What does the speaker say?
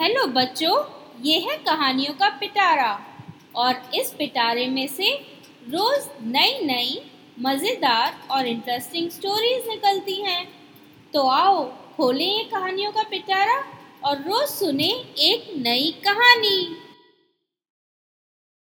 Hello बच्चों, ये है कहानियों का पिटारा। और इस पिटारे में से रोज़ नई नई मज़ेदार और इंटरेस्टिंग स्टोरीज निकलती हैं। तो आओ, खोलें ये कहानियों का पिटारा और रोज़ सुने एक नई कहानी।